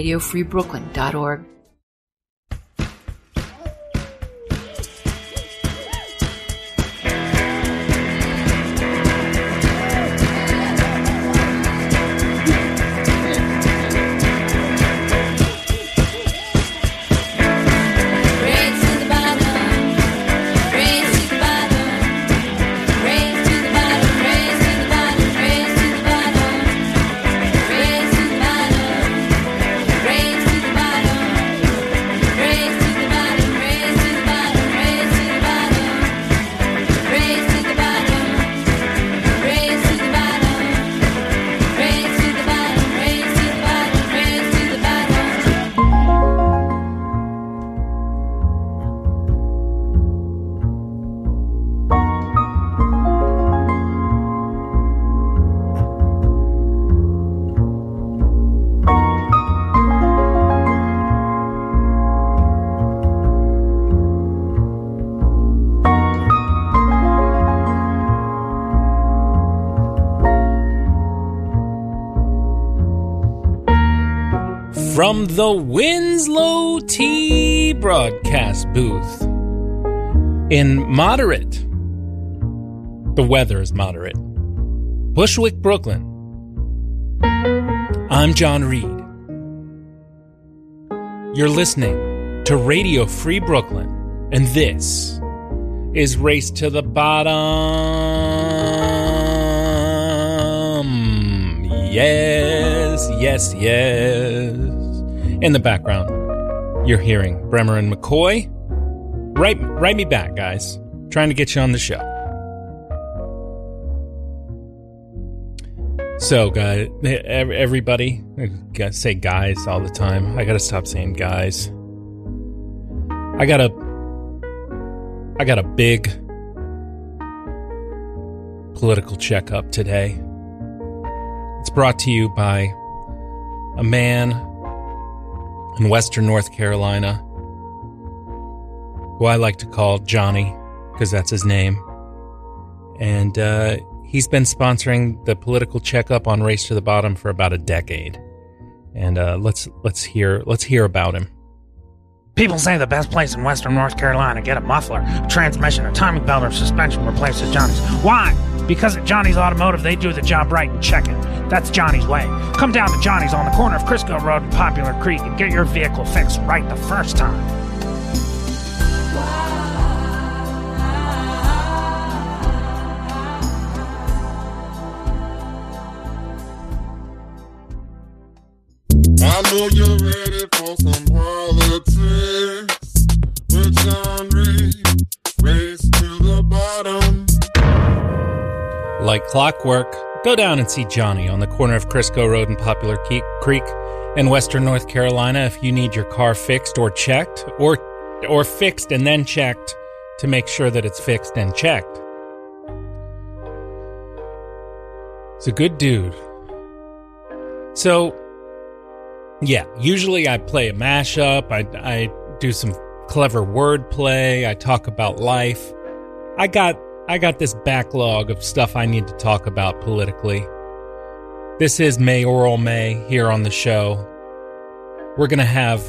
radiofreebrooklyn.org. the Winslow T broadcast booth in moderate, the weather is moderate, Bushwick, Brooklyn. I'm John Reed. You're listening to Radio Free Brooklyn, and this is Race to the Bottom. Yes, yes, yes. In the background, you're hearing Bremer and McCoy. Write, write me back, guys. Trying to get you on the show. So, guys, everybody, I say guys all the time. I gotta stop saying guys. I got a, I got a big political checkup today. It's brought to you by a man in Western North Carolina, who I like to call Johnny because that's his name. And uh, he's been sponsoring the political checkup on Race to the Bottom for about a decade. And uh, let's let's hear let's hear about him. People say the best place in Western North Carolina to get a muffler, a transmission, a timing belt, or suspension replaces Johnny's. Why? Because at Johnny's Automotive, they do the job right and check it. That's Johnny's way. Come down to Johnny's on the corner of Crisco Road and Popular Creek and get your vehicle fixed right the first time. I know you're ready for some politics Like clockwork, go down and see Johnny on the corner of Crisco Road and Popular Creek in Western North Carolina if you need your car fixed or checked, or or fixed and then checked to make sure that it's fixed and checked. He's a good dude. So, yeah, usually I play a mashup. I, I do some clever wordplay. I talk about life. I got I got this backlog of stuff I need to talk about politically. This is Mayoral May here on the show. We're going to have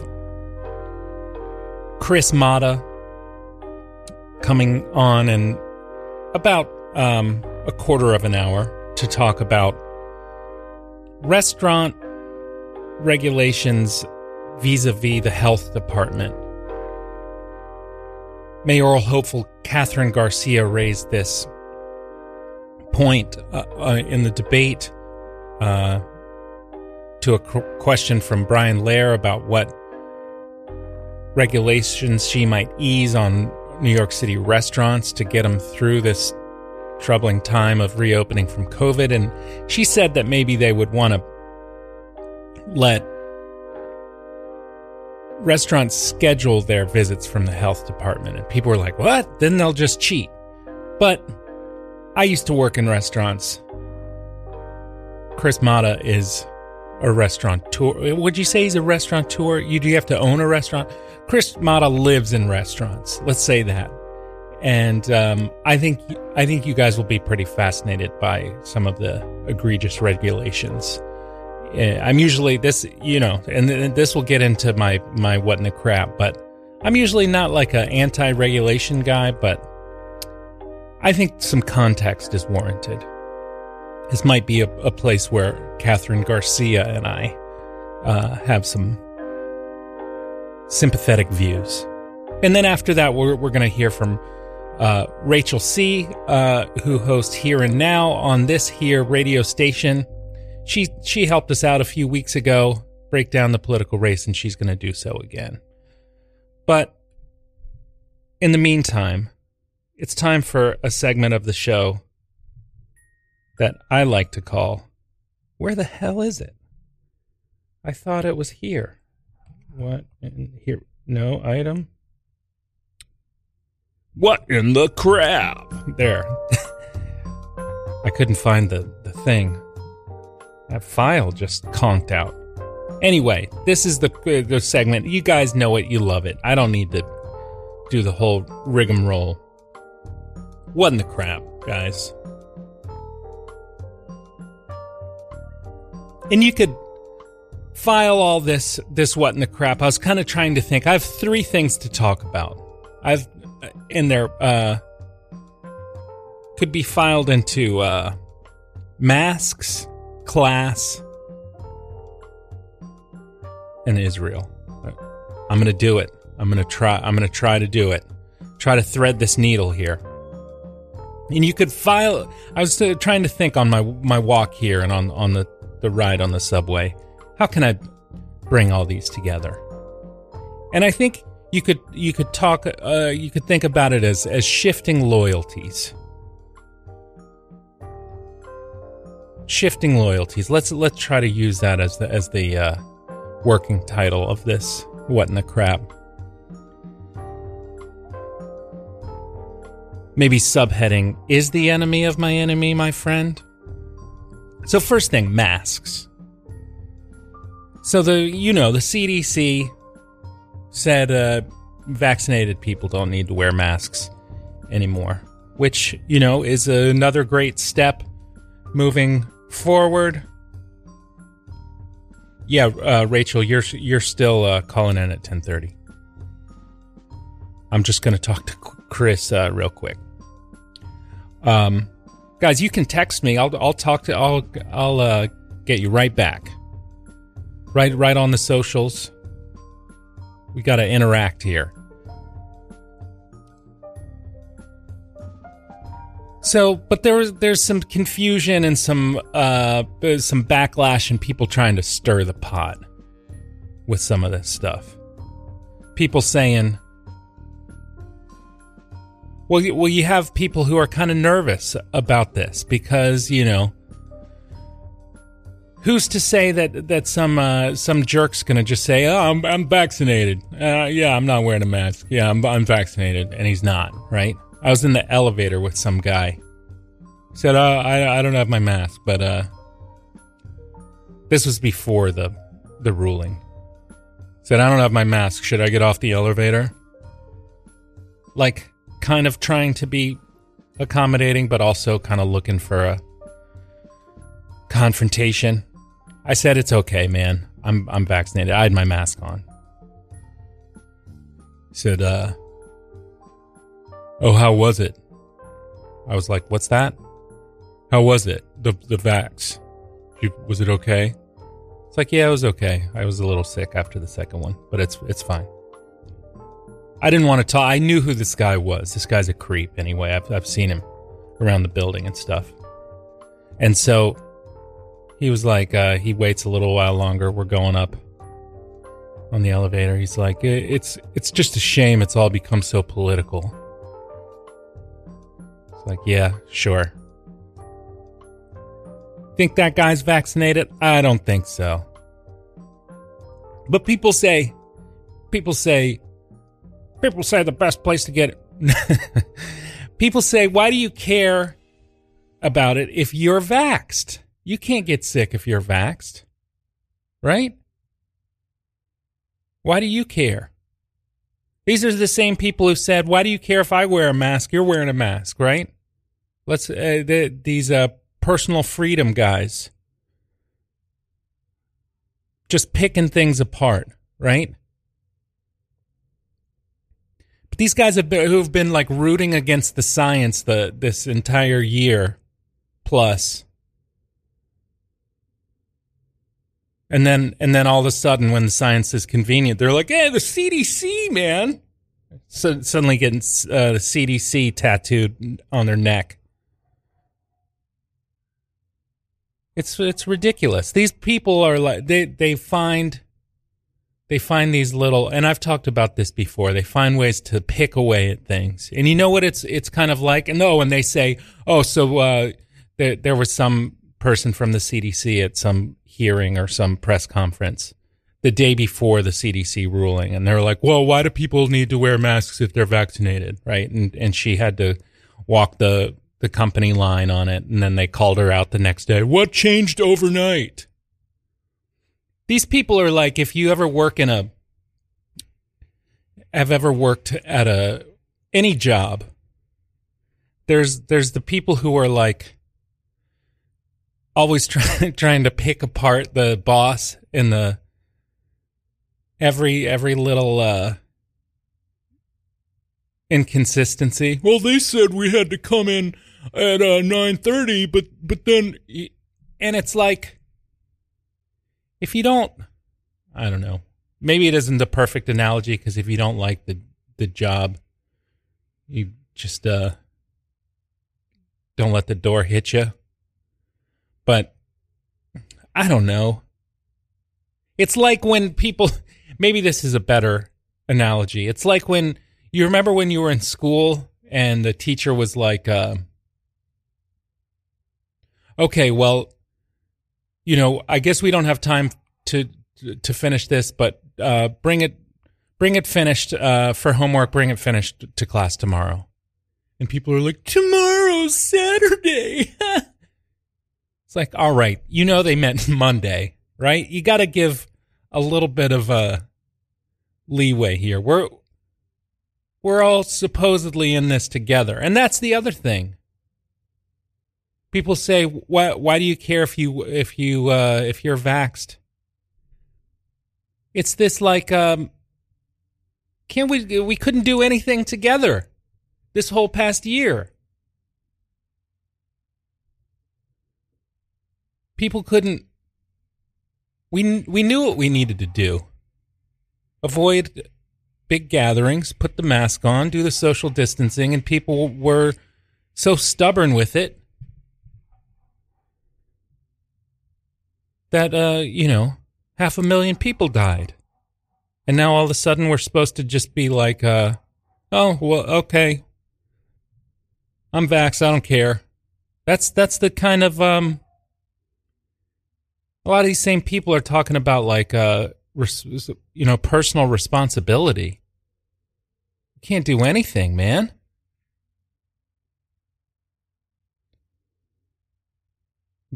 Chris Mata coming on in about um, a quarter of an hour to talk about restaurant regulations vis a vis the health department. Mayoral hopeful Kathryn Garcia raised this point uh, uh, in the debate uh, to a question from Brian Lehrer about what regulations she might ease on New York City restaurants to get them through this troubling time of reopening from COVID. And she said that maybe they would want to let restaurants schedule their visits from the health department. And people were like, what? Then they'll just cheat. But I used to work in restaurants. Chris Mata is a restaurateur. Would you say he's a restaurateur? You do you have to own a restaurant? Chris Mata lives in restaurants. Let's say that. And um, I think I think you guys will be pretty fascinated by some of the egregious regulations I'm usually this, you know, and th- this will get into my my what in the crap, but I'm usually not like an anti-regulation guy, but I think some context is warranted. This might be a, a place where Kathryn Garcia and I uh, have some sympathetic views. And then after that, we're, we're going to hear from uh, Rachel C., uh, who hosts Here and Now on this here radio station. She she helped us out a few weeks ago, break down the political race, and she's going to do so again. But in the meantime, it's time for a segment of the show that I like to call Where the hell is it? I thought it was here. What in here? No item. What in the crap? There. I couldn't find the, the thing. That file just conked out. Anyway, this is the the segment. You guys know it. You love it. I don't need to do the whole rigmarole. What in the crap, guys? And you could file all this this what in the crap. I was kind of trying to think. I have three things to talk about. I've in there uh could be filed into uh masks, class, and Israel. I'm going to do it. I'm going to try I'm going to try to do it. Try to thread this needle here. And you could file I was uh, trying to think on my my walk here and on on the the ride on the subway. How can I bring all these together? And I think you could you could talk uh, you could think about it as as shifting loyalties. Shifting loyalties. Let's let's try to use that as the as the uh, working title of this. What in the crap? Maybe subheading is the enemy of my enemy, my friend. So first thing, masks. So the you know the CDC said uh, vaccinated people don't need to wear masks anymore, which you know is another great step moving forward. Yeah, uh, Rachel, you're you're still uh, calling in at ten thirty. I'm just going to talk to Chris uh, real quick. Um, guys, you can text me. I'll I'll talk to I'll I'll uh, get you right back. Right right on the socials. We got to interact here. So, but there was there's some confusion and some uh some backlash and people trying to stir the pot with some of this stuff. People saying, "Well, you- well, you have people who are kind of nervous about this because you know." Who's to say that that some uh, some jerk's gonna just say, "Oh, I'm I'm vaccinated. Uh, yeah, I'm not wearing a mask. Yeah, I'm I'm vaccinated," and he's not, right? I was in the elevator with some guy. He said, uh, "I I don't have my mask," but uh, this was before the the ruling. Said, "I don't have my mask. Should I get off the elevator?" Like, kind of trying to be accommodating, but also kind of looking for a confrontation. I said it's okay, man. I'm I'm vaccinated. I had my mask on. He said, uh Oh, how was it? I was like, What's that? How was it? The the vax. You, was it okay? It's like, yeah, it was okay. I was a little sick after the second one, but it's it's fine. I didn't want to talk. I knew who this guy was. This guy's a creep anyway. I've I've seen him around the building and stuff. And so he was like, uh, he waits a little while longer. We're going up on the elevator. He's like, it's it's just a shame it's all become so political. Like, yeah, sure. Think that guy's vaccinated? I don't think so. But people say, people say, people say the best place to get it. people say, why do you care about it if you're vaxxed? You can't get sick if you're vaxxed, right? Why do you care? These are the same people who said, "Why do you care if I wear a mask? You're wearing a mask, right?" Let's uh, the, these uh, personal freedom guys. just picking things apart, right? But these guys have been, who've been like rooting against the science the this entire year plus. And then and then all of a sudden when the science is convenient, they're like, "Hey, the CDC, man." So suddenly getting uh, the CDC tattooed on their neck. It's it's ridiculous. These people are like they they find they find these little and I've talked about this before. They find ways to pick away at things. And you know what it's it's kind of like? And oh, and they say, "Oh, so uh there there was some person from the CDC at some hearing or some press conference the day before the CDC ruling and they're like, "Well, why do people need to wear masks if they're vaccinated?" right? And and she had to walk the the company line on it and then they called her out the next day. What changed overnight? These people are like if you ever work in a have ever worked at a any job there's there's the people who are like always trying trying to pick apart the boss and the every every little uh inconsistency. Well, they said we had to come in at uh, 9:30, but but then and it's like if you don't I don't know. Maybe it isn't the perfect analogy because if you don't like the the job, you just uh don't let the door hit you. But I don't know. It's like when people maybe this is a better analogy. It's like when you remember when you were in school and the teacher was like uh, okay, well, you know, I guess we don't have time to to finish this, but uh, bring it bring it finished uh, for homework. Bring it finished to class tomorrow. And people are like, tomorrow's Saturday. it's like, all right, you know they meant Monday, right? You got to give a little bit of a leeway here. We're we're all supposedly in this together, and that's the other thing people say, "Why? Why do you care if you if you uh, if you're vaxed?" It's this like, um, can't we? We couldn't do anything together this whole past year. People couldn't. We we knew what we needed to do. Avoid big gatherings, put the mask on, do the social distancing, and people were so stubborn with it that uh, you know, half a million people died. And now all of a sudden we're supposed to just be like, uh, oh, well, okay. I'm vaxxed. I don't care. That's, that's the kind of, um, a lot of these same people are talking about like, uh, res- you know, personal responsibility. You can't do anything, man.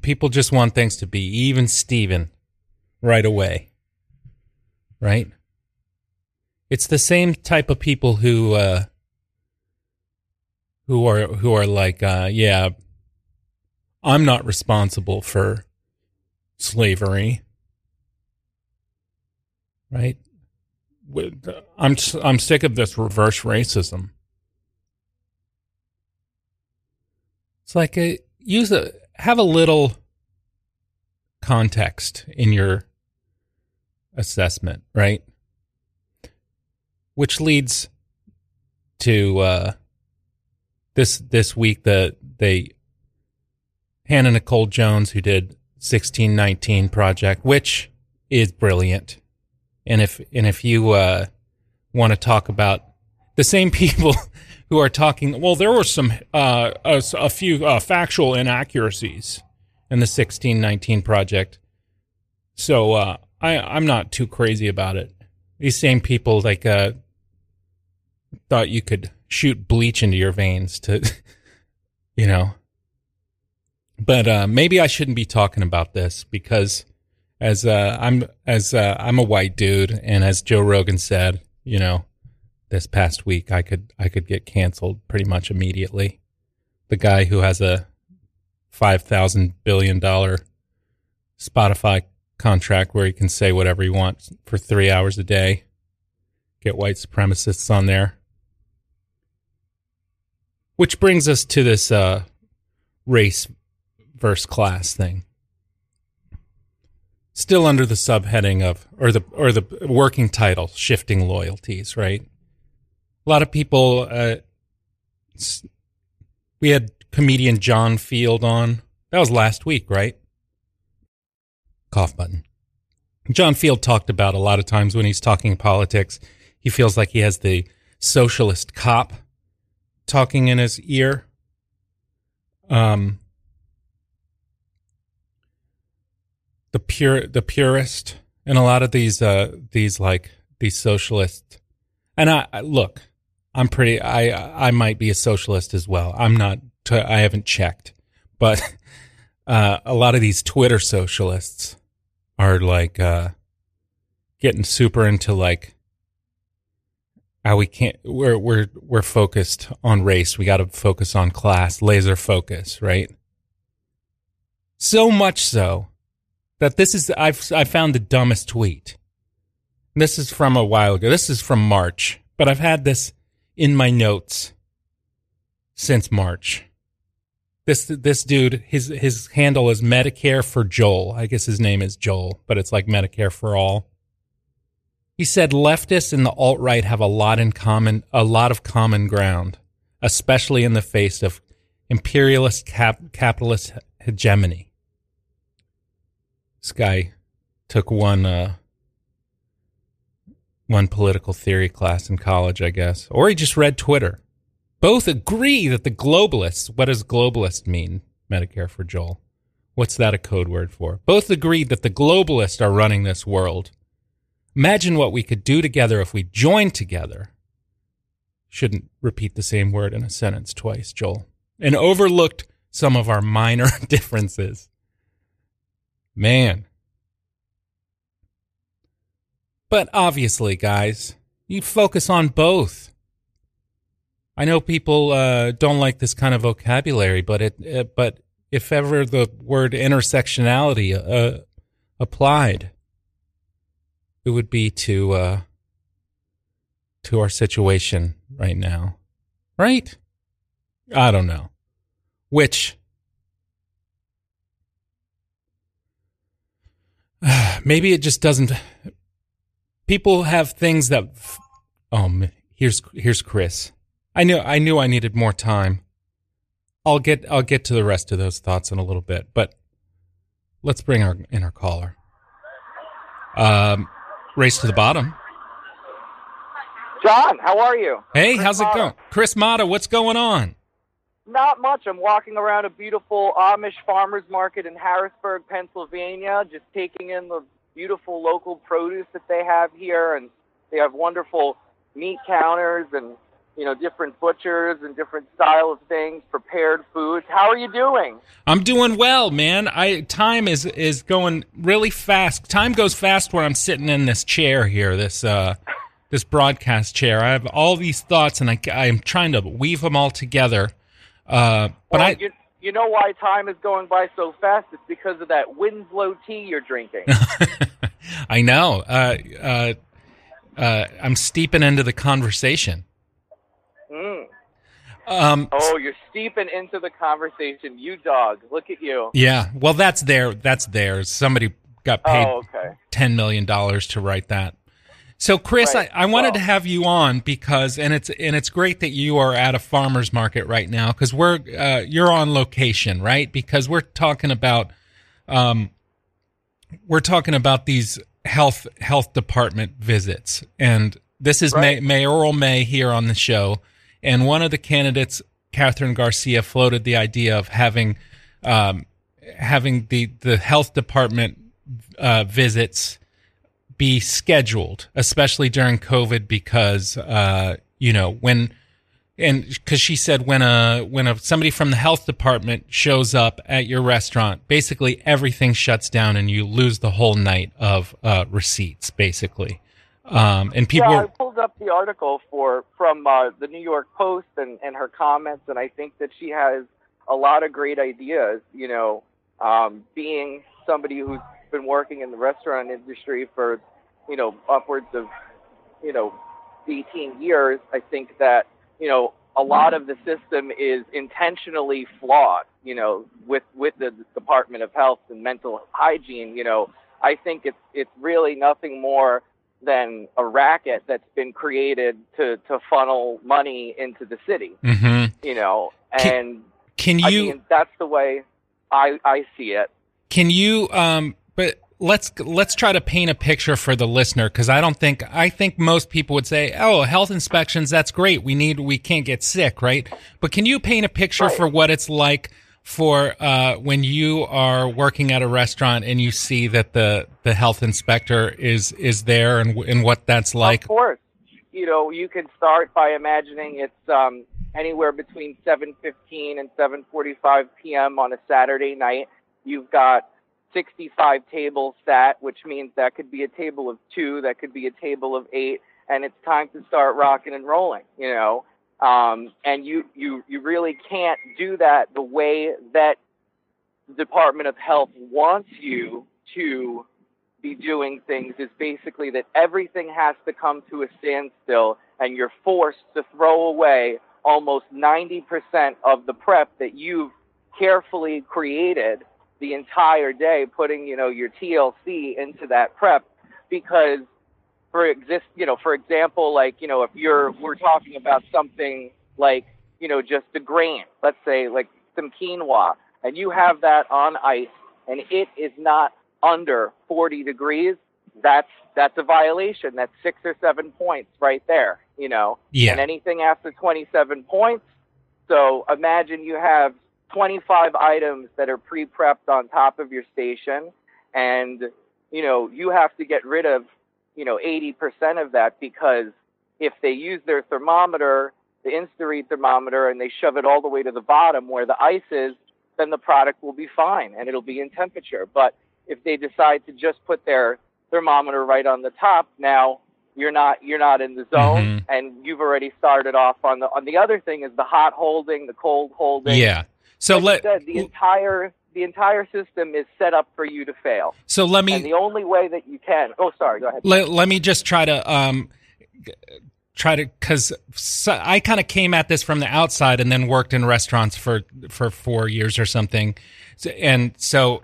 People just want things to be even Steven right away. Right? It's the same type of people who uh who are who are like uh yeah I'm not responsible for slavery. Right? I'm I'm sick of this reverse racism. It's like a use a have a little context in your assessment, right? Which leads to uh, this this week that they Hannah Nicole Jones, who did 1619 Project, which is brilliant. And if and if you uh, want to talk about the same people who are talking. Well, there were some uh, a, a few uh, factual inaccuracies in the 1619 project, so uh, I I'm not too crazy about it. These same people like uh, thought you could shoot bleach into your veins to, you know. But uh, maybe I shouldn't be talking about this because, as uh, I'm as uh, I'm a white dude, and as Joe Rogan said, you know, this past week, I could I could get canceled pretty much immediately. The guy who has a five thousand billion dollar Spotify contract where he can say whatever he wants for three hours a day. Get white supremacists on there. Which brings us to this uh, race versus class thing. Still under the subheading of, or the or the working title, shifting loyalties, right? A lot of people. Uh, we had comedian John Field on. That was last week, right? Cough button. John Field talked about a lot of times when he's talking politics, he feels like he has the socialist cop talking in his ear. Um, the pure, the purist, and a lot of these, uh, these like these socialists. And I, I look, I'm pretty. I I might be a socialist as well. I'm not. I haven't checked, but uh, a lot of these Twitter socialists are like uh, getting super into like how we can't. We're we're we're focused on race. We got to focus on class. Laser focus, right? So much so that this is I've I found the dumbest tweet. This is from a while ago. This is from March, but I've had this in my notes since March. This this dude, his his handle is Medicare for Joel. I guess his name is Joel, but it's like Medicare for all. He said leftists and the alt right have a lot in common, a lot of common ground, especially in the face of imperialist cap, capitalist hegemony. This guy took one uh, one political theory class in college, I guess, or he just read Twitter. Both agree that the globalists, what does globalist mean? Medicare for Joel. What's that a code word for? Both agree that the globalists are running this world. Imagine what we could do together if we joined together. Shouldn't repeat the same word in a sentence twice, Joel. And overlooked some of our minor differences. Man. But obviously, guys, you focus on both. I know people uh, don't like this kind of vocabulary, but it, uh, but if ever the word intersectionality uh, applied, it would be to uh, to our situation right now, right? I don't know which. Maybe it just doesn't. People have things that. Um, here's here's Chris. I knew I knew I needed more time. I'll get I'll get to the rest of those thoughts in a little bit, but let's bring our in our caller. Um, race to the bottom. John, how are you? Hey, Chris how's it Mata. going, Chris Mata? What's going on? Not much. I'm walking around a beautiful Amish farmers market in Harrisburg, Pennsylvania, just taking in the beautiful local produce that they have here, and they have wonderful meat counters and you know different butchers and different style of things, prepared foods. How are you doing? I'm doing well, man. I time is is going really fast. Time goes fast when I'm sitting in this chair here, this uh this broadcast chair. I have all these thoughts and I I'm trying to weave them all together. Uh but well, I you, know why time is going by so fast? It's because of that Winslow tea you're drinking. I know. Uh uh uh I'm steeping into the conversation. mm. Um Oh, you're steeping into the conversation. You dog. Look at you. yeah, well that's there that's theirs. Somebody got paid Oh, okay. ten million dollars to write that. So, Chris, Right. I, I wanted Well- to have you on because, and it's and it's great that you are at a farmers market right now because we're uh, you're on location, right? Because we're talking about, um, we're talking about these health health department visits, and this is May, mayoral May here on the show, and one of the candidates, Kathryn Garcia, floated the idea of having um, having the the health department uh, visits be scheduled, especially during COVID, because uh, you know when and because she said when a when a somebody from the health department shows up at your restaurant, basically everything shuts down and you lose the whole night of uh, receipts, basically. Um, and people, yeah, I pulled up the article for from uh, the New York Post and, and her comments, and I think that she has a lot of great ideas. You know, um, being somebody who's been working in the restaurant industry for, you know, upwards of, you know, 18 years, I think that, you know, a lot of the system is intentionally flawed, you know, with, with the Department of Health and Mental Hygiene, you know, I think it's, it's really nothing more than a racket that's been created to, to funnel money into the city, Mm-hmm. you know, and Can I you mean, that's the way I, I see it. can you um let's let's try to paint a picture for the listener because I don't think I think most people would say, "Oh, health inspections, that's great. We need we can't get sick, right?" But can you paint a picture Right. for what it's like for uh, when you are working at a restaurant and you see that the the health inspector is is there and and what that's like? Of course, you know, you can start by imagining it's um, anywhere between 7:15 and 7:45 p.m. on a Saturday night. You've got 65 tables sat, which means that could be a table of two, that could be a table of eight, and it's time to start rocking and rolling. You know, um, and you you you really can't do that the way that Department of Health wants you to be doing things is basically that everything has to come to a standstill and you're forced to throw away almost 90% of the prep that you've carefully created the entire day putting you know your TLC into that prep because for exist you know for example like you know if you're we're talking about something like you know just a grain let's say like some quinoa and you have that on ice and it is not under 40 degrees that's that's a violation that's 6 or 7 points right there you know Yeah. and anything after 27 points so imagine you have 25 items that are pre-prepped on top of your station and you know you have to get rid of you know 80% of that because if they use their thermometer the instaread thermometer and they shove it all the way to the bottom where the ice is then the product will be fine and it'll be in temperature but if they decide to just put their thermometer right on the top now you're not you're not in the zone Mhm. and you've already started off on the on the other thing is the hot holding the cold holding Yeah. So like let said, the entire the entire system is set up for you to fail. So let me and the only way that you can oh sorry go ahead. Let, let me just try to um try to because so, i kind of came at this from the outside and then worked in restaurants for for four years or something. So- and so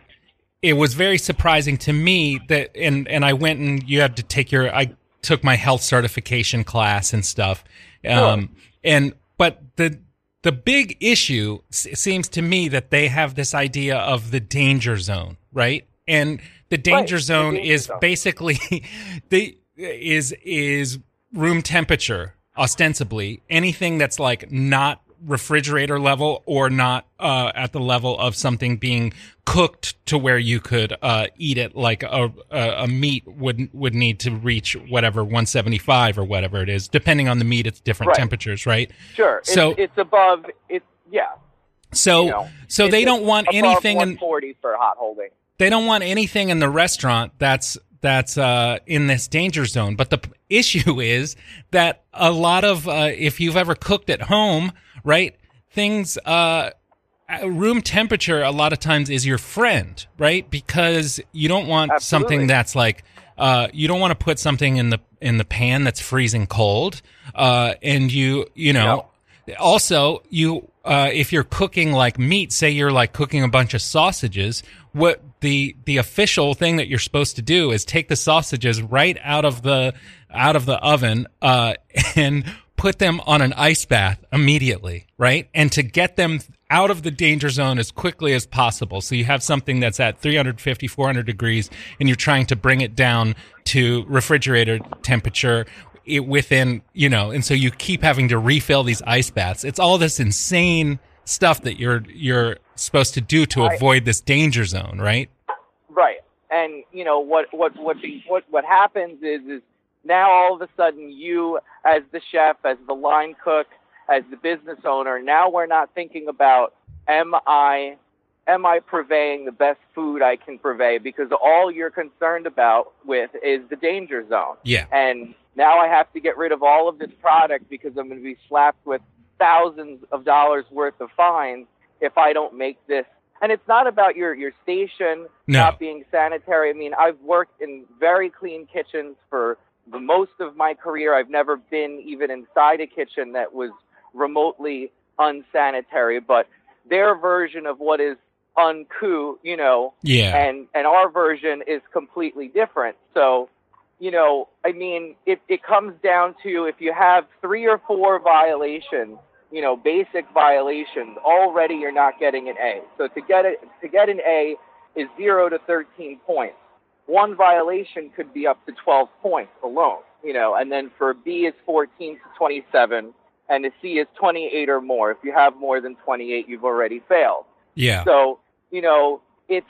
it was very surprising to me that and and i went and you had to take your i took my health certification class and stuff. Um and but the the big issue seems to me that they have this idea of the danger zone right and the danger the zone danger is zone. basically the is is room temperature ostensibly anything that's like not refrigerator level or not uh, at the level of something being cooked to where you could uh, eat it like a, a, a meat would would need to reach whatever 175 or whatever it is depending on the meat it's different Right. temperatures right sure So- it's above it's yeah so you know, so they don't want anything in 140 for hot holding they don't want anything in the restaurant that's that's uh, in this danger zone. But the p- issue is that a lot of uh, if you've ever cooked at home, right? Things uh, room temperature a lot of times is your friend, right? Because you don't want Absolutely. something that's like uh, you don't want to put something in the in the pan that's freezing cold, uh, and you you know. Also, you uh, if you're cooking like meat, say you're like cooking a bunch of sausages, what the the official thing that you're supposed to do is take the sausages right out of the out of the oven uh, and put them on an ice bath immediately, right? And to get them out of the danger zone as quickly as possible. So you have something that's at 350, 400 degrees and you're trying to bring it down to refrigerator temperature within, you know, and so you keep having to refill these ice baths. It's all this insane stuff that you're you're supposed to do to avoid this danger zone, right? Right. And you know what what what what what happens is is now all of a sudden you as the chef, as the line cook, as the business owner, now we're not thinking about am I am I purveying the best food I can purvey because all you're concerned about with is the danger zone. Yeah. And now I have to get rid of all of this product because I'm going to be slapped with thousands of dollars worth of fines if I don't make this and it's not about your your station No. not being sanitary. I mean, I've worked in very clean kitchens for the most of my career. I've never been even inside a kitchen that was remotely unsanitary, but their version of what is uncool, you know, Yeah. and and our version is completely different. So, you know, I mean, it it comes down to if you have three or four violations, you know, basic violations, already you're not getting an A. So to get it to get an A is zero to thirteen points. One violation could be up to twelve points alone, you know, and then for B is fourteen to twenty seven, and a C is twenty eight or more. If you have more than twenty eight, you've already failed. yeah. So you know, it's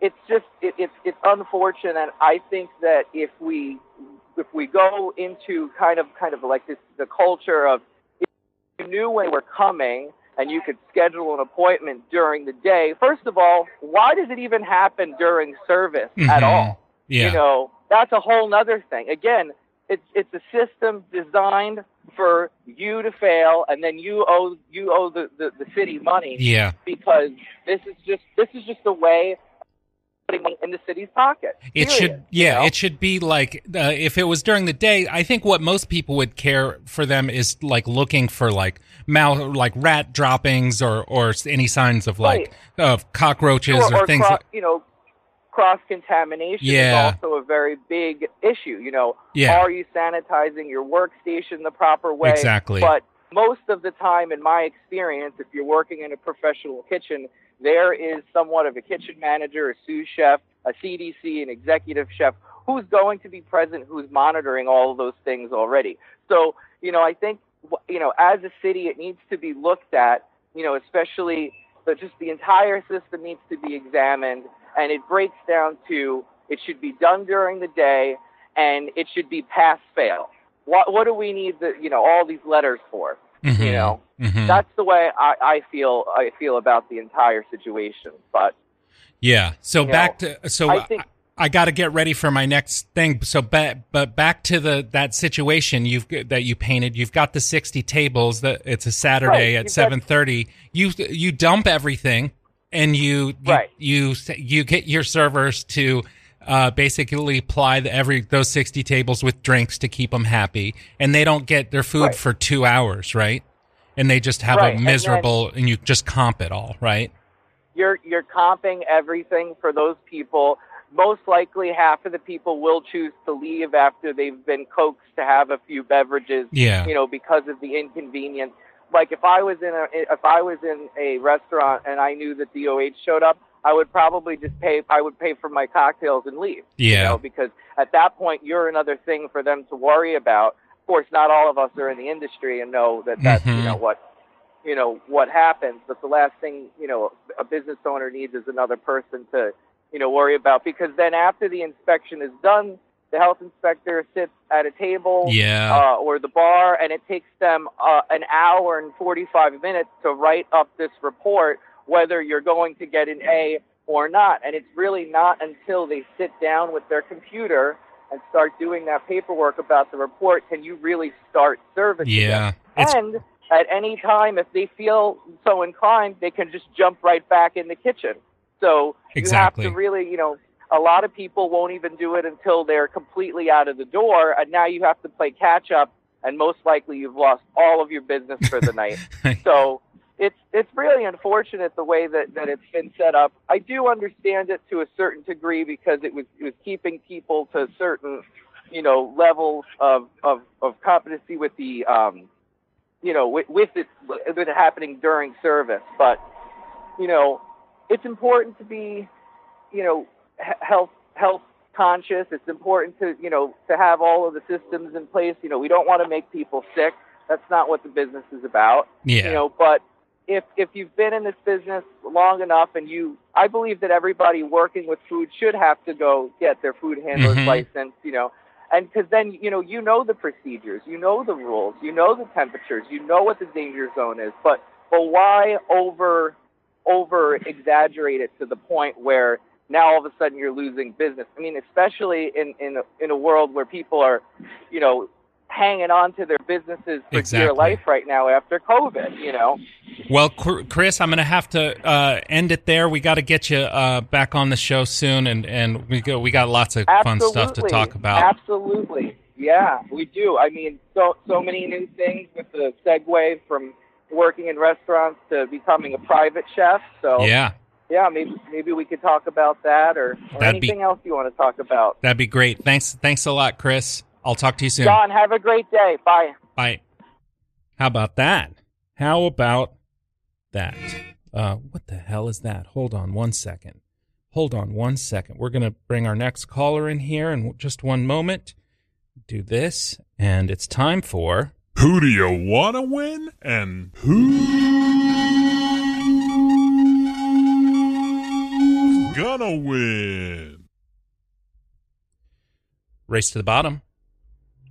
it's just it, it's it's unfortunate. I think that if we if we go into kind of kind of like this the culture of if you knew when we're coming and you could schedule an appointment during the day. First of all, why does it even happen during service at Mhm. all? yeah. You know, that's a whole nother thing. Again, it's it's a system designed for you to fail, and then you owe you owe the, the, the city money yeah. because this is just this is just a way of putting money in the city's pocket. It period, should, yeah, you know? it should be like uh, if it was during the day. I think what most people would care for them is like looking for like mouth, like rat droppings or or any signs of like of cockroaches or, or, or things. cro- like, you know cross contamination Yeah. is also a very big issue. You know, Yeah. are you sanitizing your workstation the proper way? Exactly. But most of the time, in my experience, if you're working in a professional kitchen, there is somewhat of a kitchen manager, a sous chef, a CDC, an executive chef who's going to be present, who's monitoring all of those things already. So, you know, I think, you know, as a city, it needs to be looked at, you know, especially but just the entire system needs to be examined. And it breaks down to it should be done during the day and it should be pass fail. What, what do we need the, you know, all these letters for? Mhm. You know, Mhm. that's the way I, I feel, I feel about the entire situation. But Yeah. So You know, back to so I I, think- I got to get ready for my next thing. So back, but back to the that situation you've that you painted. You've got the sixty tables. That it's a Saturday Right, at you've seven thirty. You you dump everything and you you, Right. you you get your servers to. Uh, basically ply the, every those 60 tables with drinks to keep them happy and they don't get their food Right. for two hours right and they just have Right, a and then- miserable and you just comp it all right you're you're comping everything for those people. Most likely, half of the people will choose to leave after they've been coaxed to have a few beverages. Yeah. You know, because of the inconvenience. Like if I was in a if I was in a restaurant and I knew that DOH showed up, I would probably just pay. I would pay for my cocktails and leave. You Yeah. know, because at that point you're another thing for them to worry about. Of course, not all of us are in the industry and know that that's Mhm. you know what you know what happens but the last thing you know a business owner needs is another person to you know worry about because then after the inspection is done the health inspector sits at a table Yeah. uh, or the bar and it takes them uh, an hour and 45 minutes to write up this report whether you're going to get an a or not and it's really not until they sit down with their computer and start doing that paperwork about the report can you really start servicing. Yeah. And at any time, if they feel so inclined, they can just jump right back in the kitchen. So Exactly. you have to really, you know, a lot of people won't even do it until they're completely out of the door, and now you have to play catch up, and most likely you've lost all of your business for the night. So it's it's really unfortunate the way that, that it's been set up. I do understand it to a certain degree because it was it was keeping people to certain you know levels of of, of competency with the um you know with, with it with it happening during service. But you know it's important to be you know health health conscious. It's important to you know to have all of the systems in place. You know we don't want to make people sick. That's not what the business is about yeah. you know but if if you've been in this business long enough and you i believe that everybody working with food should have to go get their food handler's Mhm. license you know. And because then you know you know the procedures you know the rules you know the temperatures you know what the danger zone is. But but why over over exaggerate it to the point where now all of a sudden you're losing business? I mean especially in in a, in a world where people are you know hanging on to their businesses for dear life right now after COVID. You know. Well, Chris, I'm going to have to uh, end it there. We got to get you uh, back on the show soon, and, and we go. We got lots of fun stuff to talk about. Absolutely. Yeah, we do. I mean, so so many new things with the segue from working in restaurants to becoming a private chef. So Yeah, yeah, maybe maybe we could talk about that or, or That'd be- anything else you want to talk about. that'd be great. Thanks, thanks a lot, Chris. I'll talk to you soon. John, have a great day. Bye. Bye. How about that? How about that? Uh, what the hell is that? Hold on one second. Hold on one second. We're going to bring our next caller in here in just one moment. Do this, and it's time for. Who do you want to win? And who's gonna win? Race to the bottom.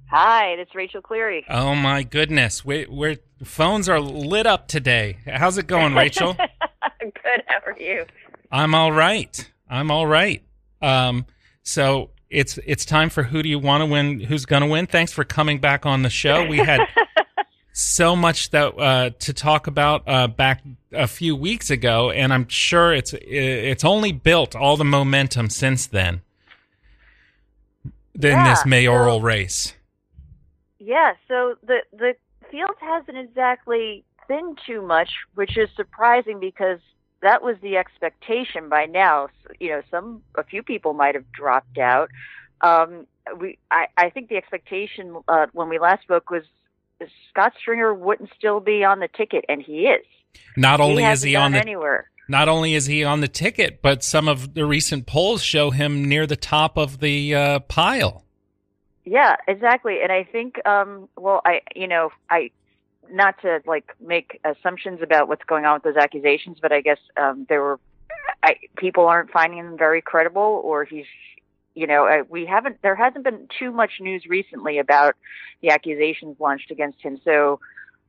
Hi, it's Rachel Cleary. Oh my goodness, we, we're phones are lit up today. How's it going, Rachel? Good. How are you? I'm all right. I'm all right. Um, so it's it's time for who do you want to win? Who's going to win? Thanks for coming back on the show. We had so much that uh, to talk about uh, back a few weeks ago, and I'm sure it's it's only built all the momentum since then. In Yeah, this mayoral race. Yeah. So the the field hasn't exactly been too much, which is surprising because that was the expectation by now. You know, some a few people might have dropped out. Um, we I, I think the expectation uh, when we last spoke was Scott Stringer wouldn't still be on the ticket, and he is. Not only he is he on the anywhere. not only is he on the ticket, but some of the recent polls show him near the top of the uh, pile. Yeah, exactly. And I think, um, well, I, you know, I, not to like make assumptions about what's going on with those accusations, but I guess um, there were, I, people aren't finding him very credible, or he's, you know, uh, we haven't, there hasn't been too much news recently about the accusations launched against him. So,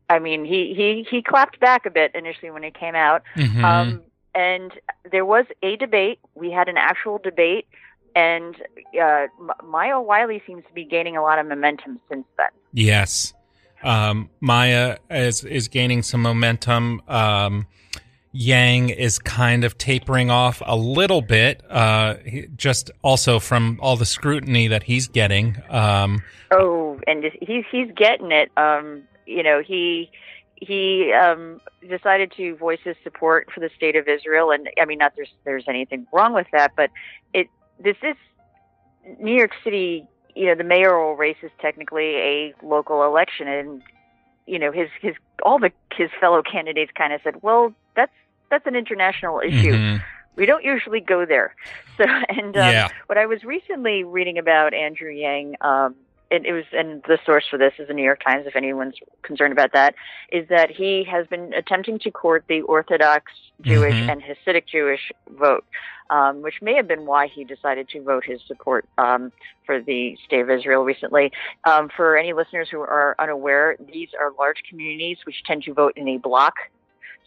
I mean, he he he clapped back a bit initially when it came out. Mhm. Um, and there was a debate. We had an actual debate, and uh, Maya Wiley seems to be gaining a lot of momentum since then. Yes. Um, Maya is is gaining some momentum. Um, Yang is kind of tapering off a little bit, uh, just also from all the scrutiny that he's getting. Um, Oh, and he's he's getting it. Um, you know, he he um, decided to voice his support for the state of Israel, and I mean, not there's there's anything wrong with that, but it this is New York City. You know, the mayoral race is technically a local election, and you know his his all the his fellow candidates kind of said, well, that's that's an international issue. mhm. We don't usually go there. So, and um, Yeah. what I was recently reading about Andrew Yang, um, and it was, and the source for this is the New York Times. If anyone's concerned about that, is that he has been attempting to court the Orthodox Jewish Mhm. and Hasidic Jewish vote, um, which may have been why he decided to vote his support um, for the state of Israel recently. Um, for any listeners who are unaware, these are large communities which tend to vote in a bloc.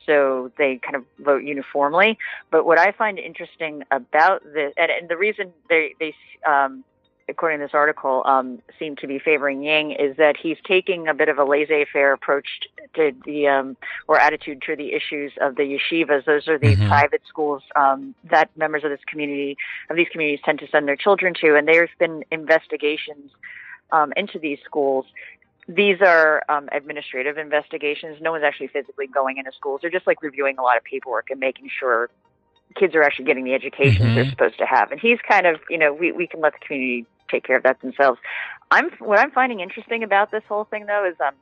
So they kind of vote uniformly. But what I find interesting about this, and, and the reason they, they um, according to this article, um, seem to be favoring Yang is that he's taking a bit of a laissez-faire approach to the um, or attitude to the issues of the yeshivas. Those are the Mhm. private schools um, that members of this community of these communities tend to send their children to, and there's been investigations um, into these schools. These are um, administrative investigations. No one's actually physically going into schools. They're just like reviewing a lot of paperwork and making sure kids are actually getting the education Mhm. they're supposed to have. And he's kind of, you know, we, we can let the community take care of that themselves. I'm what I'm finding interesting about this whole thing though is um,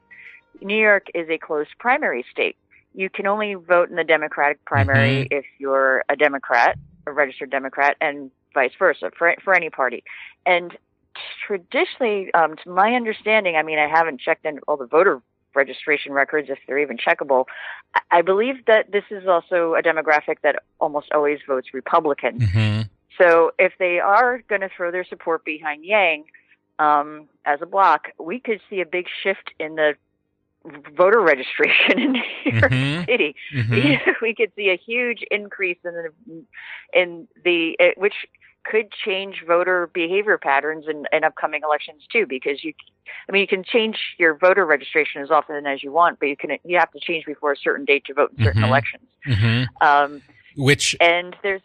New York is a closed primary state. You can only vote in the Democratic primary if you're a Democrat, a registered Democrat, and vice versa for for any party. And traditionally, um, to my understanding, I mean, I haven't checked in all the voter registration records if they're even checkable. I- believe that this is also a demographic that almost always votes Republican. Mhm. So if they are going to throw their support behind Yang um, as a bloc, we could see a big shift in the voter registration in New York Mhm. City. Mhm. we could see a huge increase in the in the which could change voter behavior patterns in, in upcoming elections too because you I mean you can change your voter registration as often as you want but you can you have to change before a certain date to vote in certain Mhm. elections Mhm. um, Which and there's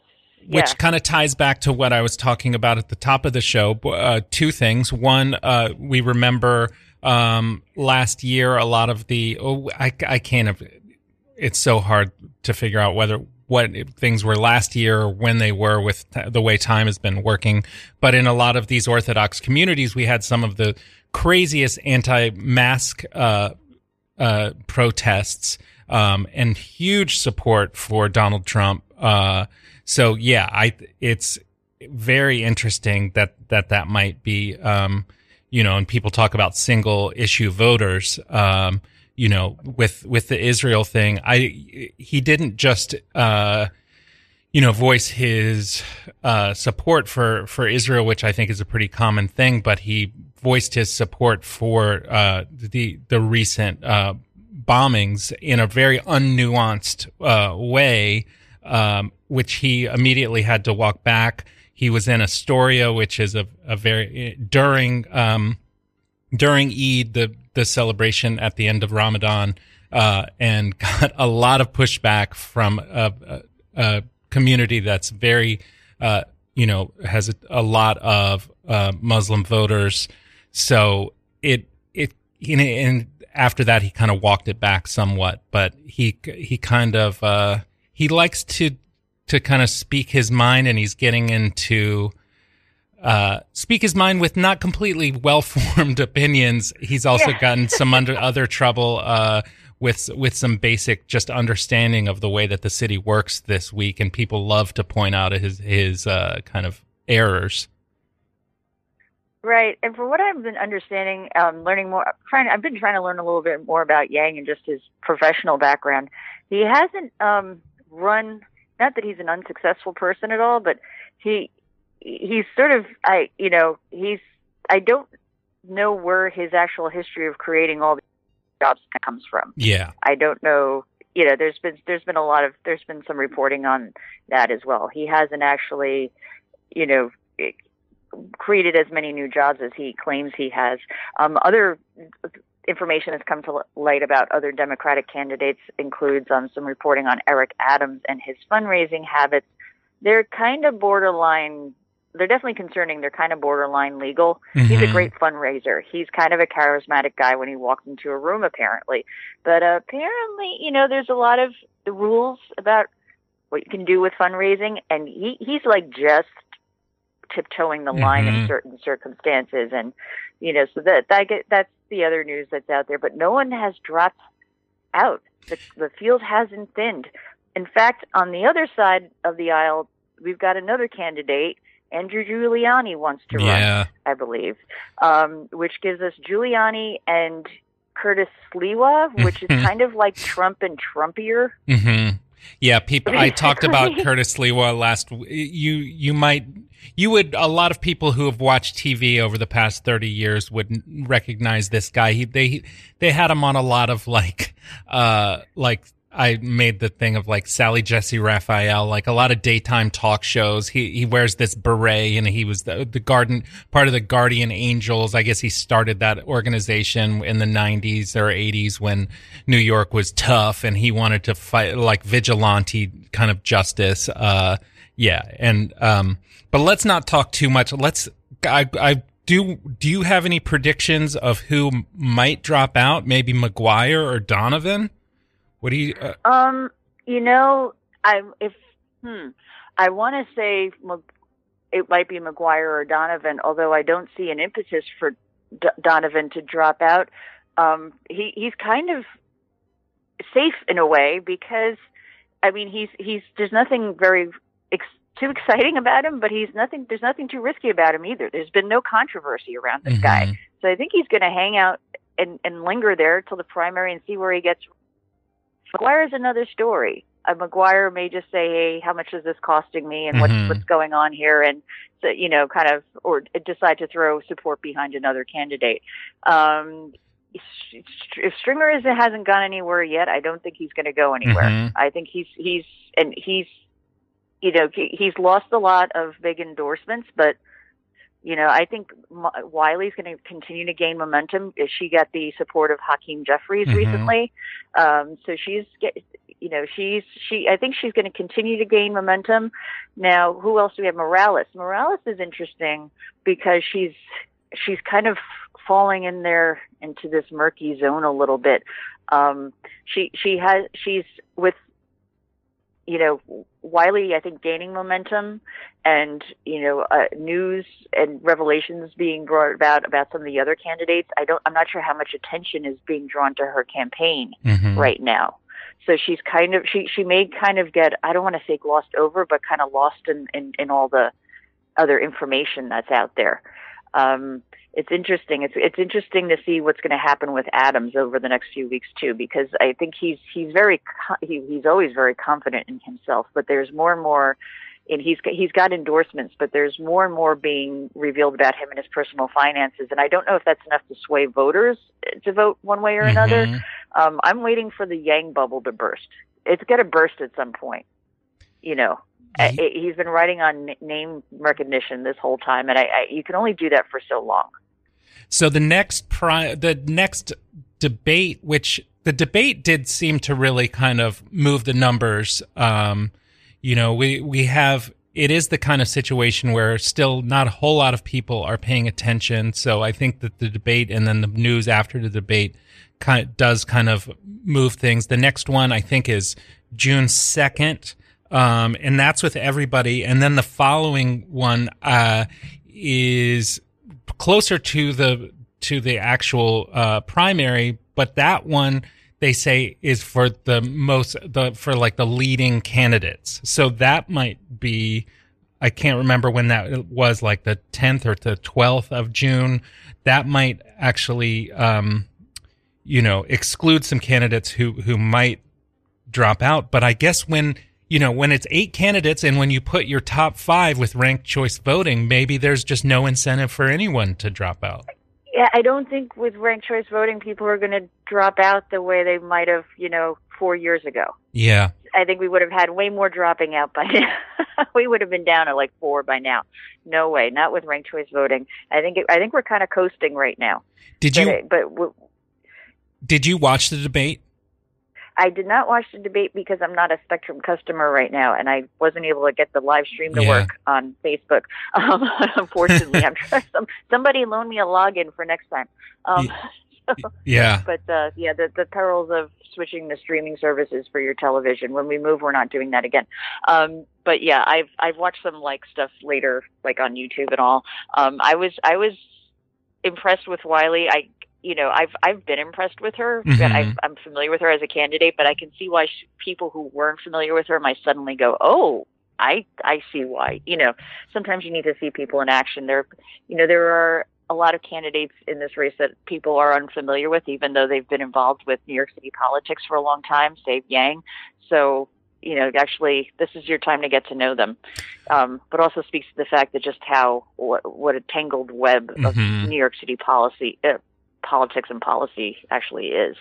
which kind of ties back to what I was talking about at the top of the show. Uh, two things. One, uh, we remember um, last year a lot of the. Oh, I, I can't. Have, it's so hard to figure out whether what things were last year or when they were with the way time has been working. But in a lot of these Orthodox communities, we had some of the craziest anti-mask uh, uh, protests um, and huge support for Donald Trump. Uh, so yeah, I it's very interesting that that that might be um, you know, and people talk about single issue voters. Um, you know, with with the Israel thing, I he didn't just uh, you know voice his uh, support for for Israel, which I think is a pretty common thing, but he voiced his support for uh, the the recent uh, bombings in a very unnuanced uh, way, um, which he immediately had to walk back. He was in Astoria, which is a, a very during um, during Eid, the the celebration at the end of Ramadan, uh, and got a lot of pushback from a, a, community that's very, uh, you know, has a, a lot of uh, Muslim voters. So it it you know, and after that he kind of walked it back somewhat, but he he kind of uh, he likes to to kind of speak his mind, and he's getting into uh, speak his mind with not completely well formed opinions. He's also Yeah. gotten some under other trouble uh, with with some basic just understanding of the way that the city works this week, and people love to point out his his uh, kind of errors. Right, and from what I've been understanding, um, learning more, trying, I've been trying to learn a little bit more about Yang and just his professional background. He hasn't um, run, not that he's an unsuccessful person at all, but he he's sort of, I you know, he's I don't know where his actual history of creating all the jobs comes from. Yeah, I don't know. You know, there's been there's been a lot of there's been some reporting on that as well. He hasn't actually, you know, created as many new jobs as he claims he has. Um, other information has come to light about other Democratic candidates includes um, some reporting on Eric Adams and his fundraising habits. They're kind of borderline. They're definitely concerning. They're kind of borderline legal. He's a Mhm. great fundraiser. He's kind of a charismatic guy when he walks into a room, apparently. But uh, apparently, you know, there's a lot of rules about what you can do with fundraising, and he he's like just tiptoeing the line in Mhm. certain circumstances, and you know, so that that get that's the other news that's out there. But no one has dropped out. The, the field hasn't thinned. In fact, on the other side of the aisle, we've got another candidate. Andrew Giuliani wants to run. yeah, I believe, um, which gives us Giuliani and Curtis Sliwa, which is Mhm. kind of like Trump and Trumpier. hmm Yeah, people. I talked about. Curtis Sliwa last. You you might you would a lot of people who have watched TV over the past thirty years would recognize this guy. He they they had him on a lot of like uh like. I made the thing of like Sally Jessy Raphael, like a lot of daytime talk shows. He he wears this beret and he was the the garden part of the Guardian Angels. I guess he started that organization in the 90s or 80s when New York was tough and he wanted to fight like vigilante kind of justice. Uh, yeah. And, um, but let's not talk too much. Let's, I, I do, do you have any predictions of who might drop out? Maybe McGuire or Donovan? What do you, uh, Um, you know, I if hmm, I want to say it might be McGuire or Donovan, although I don't see an impetus for D- Donovan to drop out. Um, he he's kind of safe in a way because I mean he's he's there's nothing very ex- too exciting about him, but he's nothing there's nothing too risky about him either. There's been no controversy around this guy. mhm. So I think he's going to hang out and, and linger there till the primary and see where he gets. McGuire is another story. Uh, McGuire may just say, "Hey, how much is this costing me, and what's what's going on here?" And so, you know, kind of, or decide to throw support behind another candidate. Um, if Stringer is, hasn't gone anywhere yet, I don't think he's going to go anywhere. Mhm. I think he's he's and he's you know he, he's lost a lot of big endorsements, but you know I think M- Wiley's going to continue to gain momentum. She got the support of Hakeem Jeffries Mhm. recently, um, so she's get you know she's she I think she's going to continue to gain momentum. Now, who else do we have? Morales. Morales is interesting because she's she's kind of falling in there into this murky zone a little bit. Um, she she has she's with you know Wiley I think gaining momentum and you know uh, news and revelations being brought about about some of the other candidates. I don't I'm not sure how much attention is being drawn to her campaign Mhm. right now. So she's kind of she she may kind of get I don't want to say glossed over, but kind of lost in in, in all the other information that's out there. Um, it's interesting. It's it's interesting to see what's going to happen with Adams over the next few weeks too, because I think he's he's very he, he's always very confident in himself, but there's more and more. And he's he's got endorsements, but there's more and more being revealed about him and his personal finances, and I don't know if that's enough to sway voters to vote one way or another. Mhm. Um, I'm waiting for the Yang bubble to burst. It's going to burst at some point. You know, I- he's been writing on name recognition this whole time, and I, I you can only do that for so long. So the next pri- the next debate, which the debate did seem to really kind of move the numbers. Um, you know, we we have it is the kind of situation where still not a whole lot of people are paying attention. So I think that the debate and then the news after the debate kind does kind of move things. The next one I think is June second. Um, and that's with everybody. And then the following one, uh, is closer to the to the actual uh, primary, but that one they say is for the most the for like the leading candidates. So that might be I can't remember when that was like the 10th or the 12th of June. That might actually um you know exclude some candidates who who might drop out, but I guess when you know, when it's eight candidates and when you put your top five with ranked choice voting, maybe there's just no incentive for anyone to drop out. Yeah, I don't think with ranked choice voting, people are going to drop out the way they might have, you know, four years ago. Yeah. I think we would have had way more dropping out by now. we would have been down at like four by now. No way, not with ranked choice voting. I think it, I think we're kind of coasting right now. Did But, you it- but w- did you watch the debate? I did not watch the debate because I'm not a Spectrum customer right now, and I wasn't able to get the live stream to Yeah. work on Facebook. Um, unfortunately, I'm trying. Some, somebody loan me a login for next time. Um, Yeah. but uh, yeah, the the perils of switching the streaming services for your television. When we move, we're not doing that again. Um, but yeah, I've I've watched some like stuff later, like on YouTube and all. Um, I was I was impressed with Wiley. I you know I've I've been impressed with her. Mhm. I, I'm familiar with her as a candidate, but I can see why sh- people who weren't familiar with her might suddenly go, oh. I I see why. You know, sometimes you need to see people in action. There, you know, there are a lot of candidates in this race that people are unfamiliar with, even though they've been involved with New York City politics for a long time, save Yang. So, you know, actually, this is your time to get to know them. Um, but also speaks to the fact that just how what, what a tangled web of Mhm. New York City policy, uh, politics and policy actually is.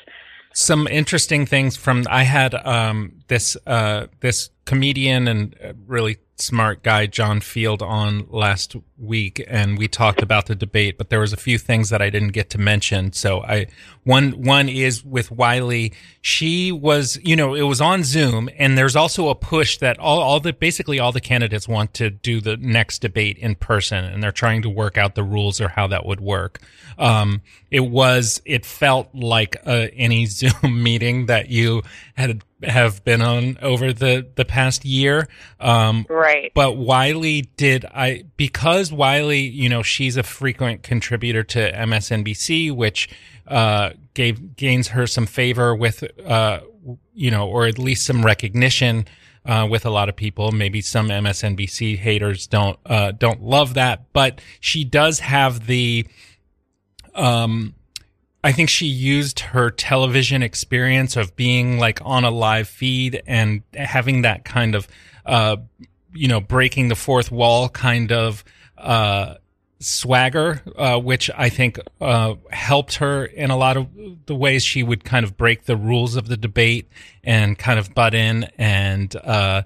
Some interesting things from I had um this uh this comedian and uh, really smart guy John Field on last week and we talked about the debate but there was a few things that I didn't get to mention. So I one one is with Wiley. She was you know it was on Zoom and there's also a push that all all the basically all the candidates want to do the next debate in person and they're trying to work out the rules or how that would work. Um it was it felt like uh, any Zoom meeting that you had have been on over the the past year um Right. but Wiley did I because Wiley, you know, she's a frequent contributor to MSNBC, which uh, gave gains her some favor with, uh, you know, or at least some recognition uh, with a lot of people. Maybe some MSNBC haters don't uh, don't love that, but she does have the. Um, I think she used her television experience of being like on a live feed and having that kind of, uh, you know, breaking the fourth wall kind of, uh, swagger, uh, which I think uh, helped her in a lot of the ways she would kind of break the rules of the debate and kind of butt in and uh,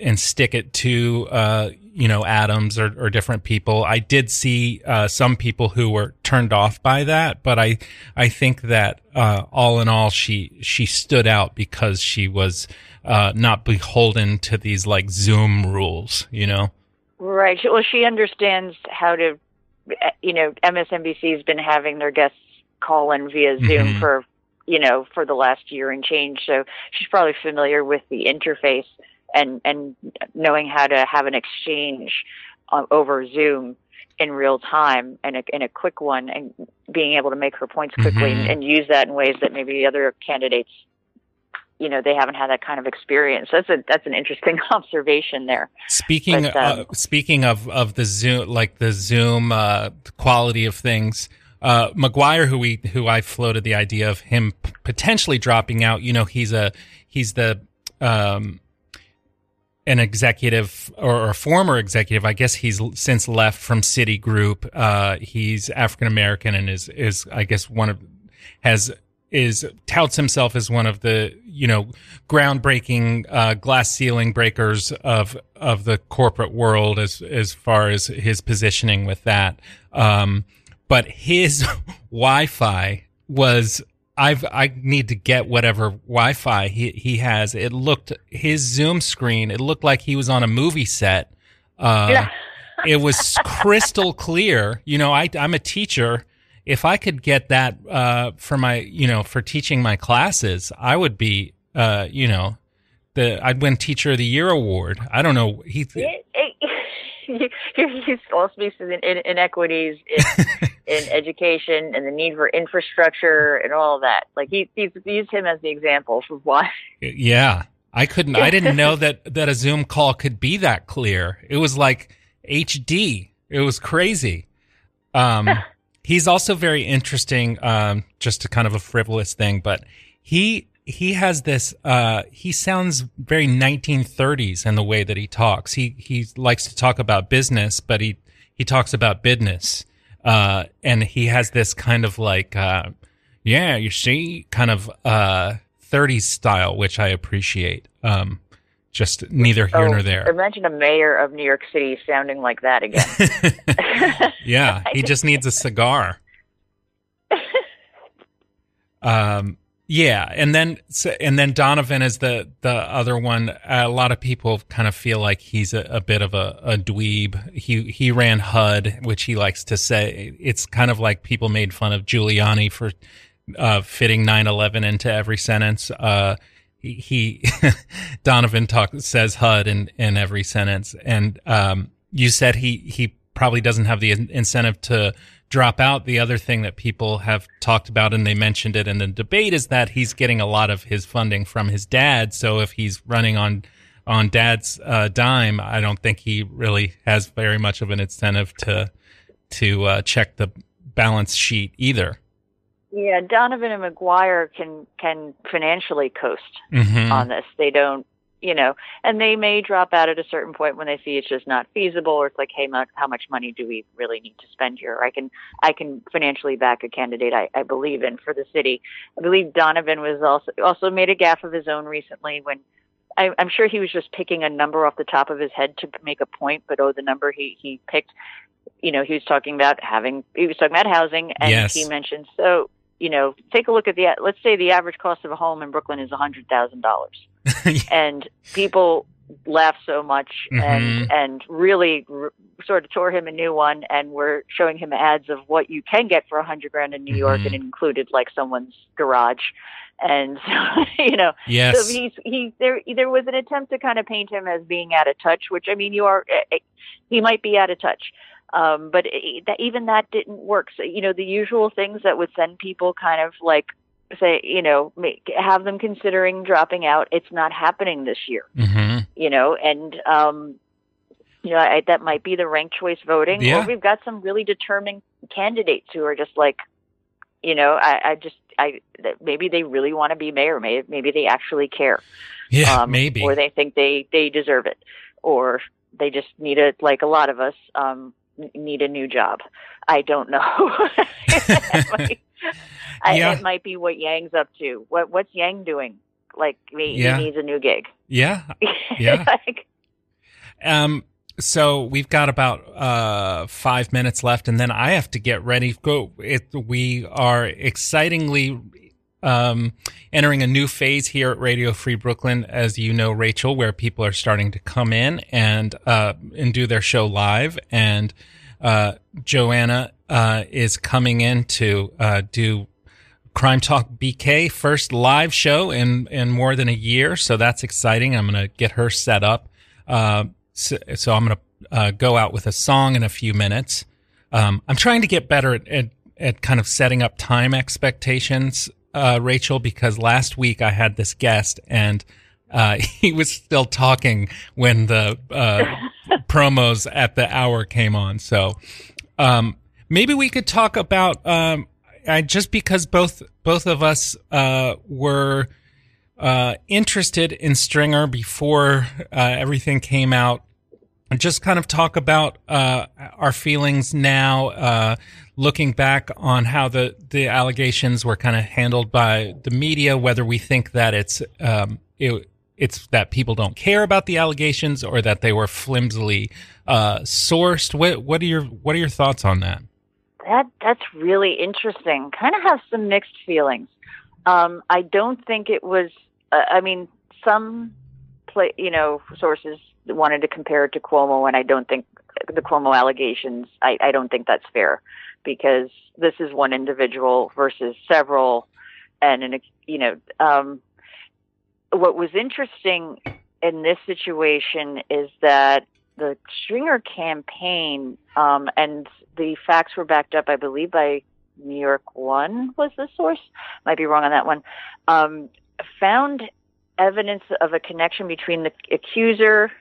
and stick it to uh, you know Adams or, or, different people. I did see uh, some people who were turned off by that, but I I think that uh, all in all, she she stood out because she was not beholden to these like Zoom rules, you know. Right. Well, she understands how to, you know, MSNBC has been having their guests call in via Zoom mm-hmm. for, you know, for the last year and change. So she's probably familiar with the interface and and knowing how to have an exchange uh, over Zoom in real time and a, in a quick one and being able to make her points quickly mm-hmm. and, and use that in ways that maybe the other candidates you know they haven't had that kind of experience. That's a that's an interesting observation there. Speaking but, um, uh, speaking of of the Zoom like the Zoom uh, quality of things. Uh, McGuire, who we who I floated the idea of him p- potentially dropping out. You know, he's a he's the um, an executive or, a former executive. I guess he's since left from Citigroup. Uh, he's African American and is is I guess one of has is touts himself as one of the you know groundbreaking uh, glass ceiling breakers of of the corporate world as as far as his positioning with that. Um, but his Wi-Fi was I've I need to get whatever Wi-Fi he he has. It looked his Zoom screen. It looked like he was on a movie set. Uh, yeah. it was crystal clear. You know, I I'm a teacher if I could get that uh, for my, you know, for teaching my classes, I would be, uh, you know, the I'd win Teacher of the Year award. I don't know. He. Th- he all speaks to the inequities in, in education and the need for infrastructure and all of that. Like he, he's used him as the example for why. Yeah, I couldn't. I didn't know that that a Zoom call could be that clear. It was like HD. It was crazy. Um, He's also very interesting, um, just a kind of a frivolous thing, but he he has this uh, he sounds very 1930s in the way that he talks. He he likes to talk about business, but he he talks about business. Uh, and he has this kind of like uh, yeah, you see, kind of uh 30s style, which I appreciate. Um, just neither here oh, nor there. Imagine a mayor of New York City sounding like that again. yeah, he just needs a cigar. um, yeah, and then and then Donovan is the the other one. A lot of people kind of feel like he's a, a bit of a, a dweeb. He he ran HUD, which he likes to say. It's kind of like people made fun of Giuliani for uh, fitting 9/11 into every sentence. Uh, he, Donovan talk says HUD in in every sentence, and um, you said he he probably doesn't have the incentive to drop out. The other thing that people have talked about, and they mentioned it in the debate, is that he's getting a lot of his funding from his dad. So if he's running on on dad's uh, dime, I don't think he really has very much of an incentive to to uh, check the balance sheet either. Yeah, Donovan and McGuire can can financially coast mm-hmm. on this. They don't, you know, and they may drop out at a certain point when they see it's just not feasible, or it's like, hey, how much money do we really need to spend here? I can I can financially back a candidate I, I believe in for the city. I believe Donovan was also also made a gaffe of his own recently when I, I'm sure he was just picking a number off the top of his head to make a point, but oh, the number he he picked you know, he was talking about having, he was talking about housing, and yes. he mentioned, so you know, take a look at the, let's say the average cost of a home in Brooklyn is a hundred thousand dollars, and people laugh so much mm-hmm. and and really r- sort of tore him a new one, and we're showing him ads of what you can get for a hundred grand in New York, mm-hmm. and it included like someone's garage, and so, you know, yes. so he's he there there was an attempt to kind of paint him as being out of touch, which I mean, you are eh, eh, he might be out of touch um, but it, that, even that didn't work. So, you know, the usual things that would send people kind of like say, you know, make, have them considering dropping out. It's not happening this year, mm-hmm. you know, and, um, you know, I, that might be the ranked choice voting, yeah. or we've got some really determined candidates who are just like, you know, I, I just, I maybe they really want to be mayor, maybe maybe they actually care, yeah, um, maybe, or they think they they deserve it, or they just need it, like a lot of us, um, need a new job. I don't know. It might- I, Yeah. it might be what Yang's up to. What what's Yang doing? Like he, Yeah. he needs a new gig. Yeah. Yeah. like, Um. So we've got about uh five minutes left, and then I have to get ready. Go. It. We are excitingly um entering a new phase here at Radio Free Brooklyn, as you know, Rachel, where people are starting to come in and uh and do their show live, and uh Joanna uh is coming in to uh do Crime Talk BK first live show in in more than a year, so that's exciting. I'm gonna get her set up. Uh, so, so I'm gonna uh, go out with a song in a few minutes. Um, I'm trying to get better at, at at kind of setting up time expectations, uh, Rachel, because last week I had this guest and uh, he was still talking when the uh, promos at the hour came on. So um, maybe we could talk about um, I, just because both both of us uh, were uh, interested in Stringer before uh, everything came out. Just kind of talk about uh, our feelings now, uh, looking back on how the, the allegations were kind of handled by the media, whether we think that it's um, it, it's that people don't care about the allegations or that they were flimsily uh, sourced. What what are your what are your thoughts on that? that that's really interesting. Kind of have some mixed feelings. Um, I don't think it was. Uh, I mean, some play, you know, sources wanted to compare it to Cuomo, and I don't think the Cuomo allegations. I, I don't think that's fair because this is one individual versus several, and an you know. Um, what was interesting in this situation is that the Stringer campaign, um, and the facts were backed up, I believe, by New York One was the source. Might be wrong on that one. Um, found evidence of a connection between the accuser,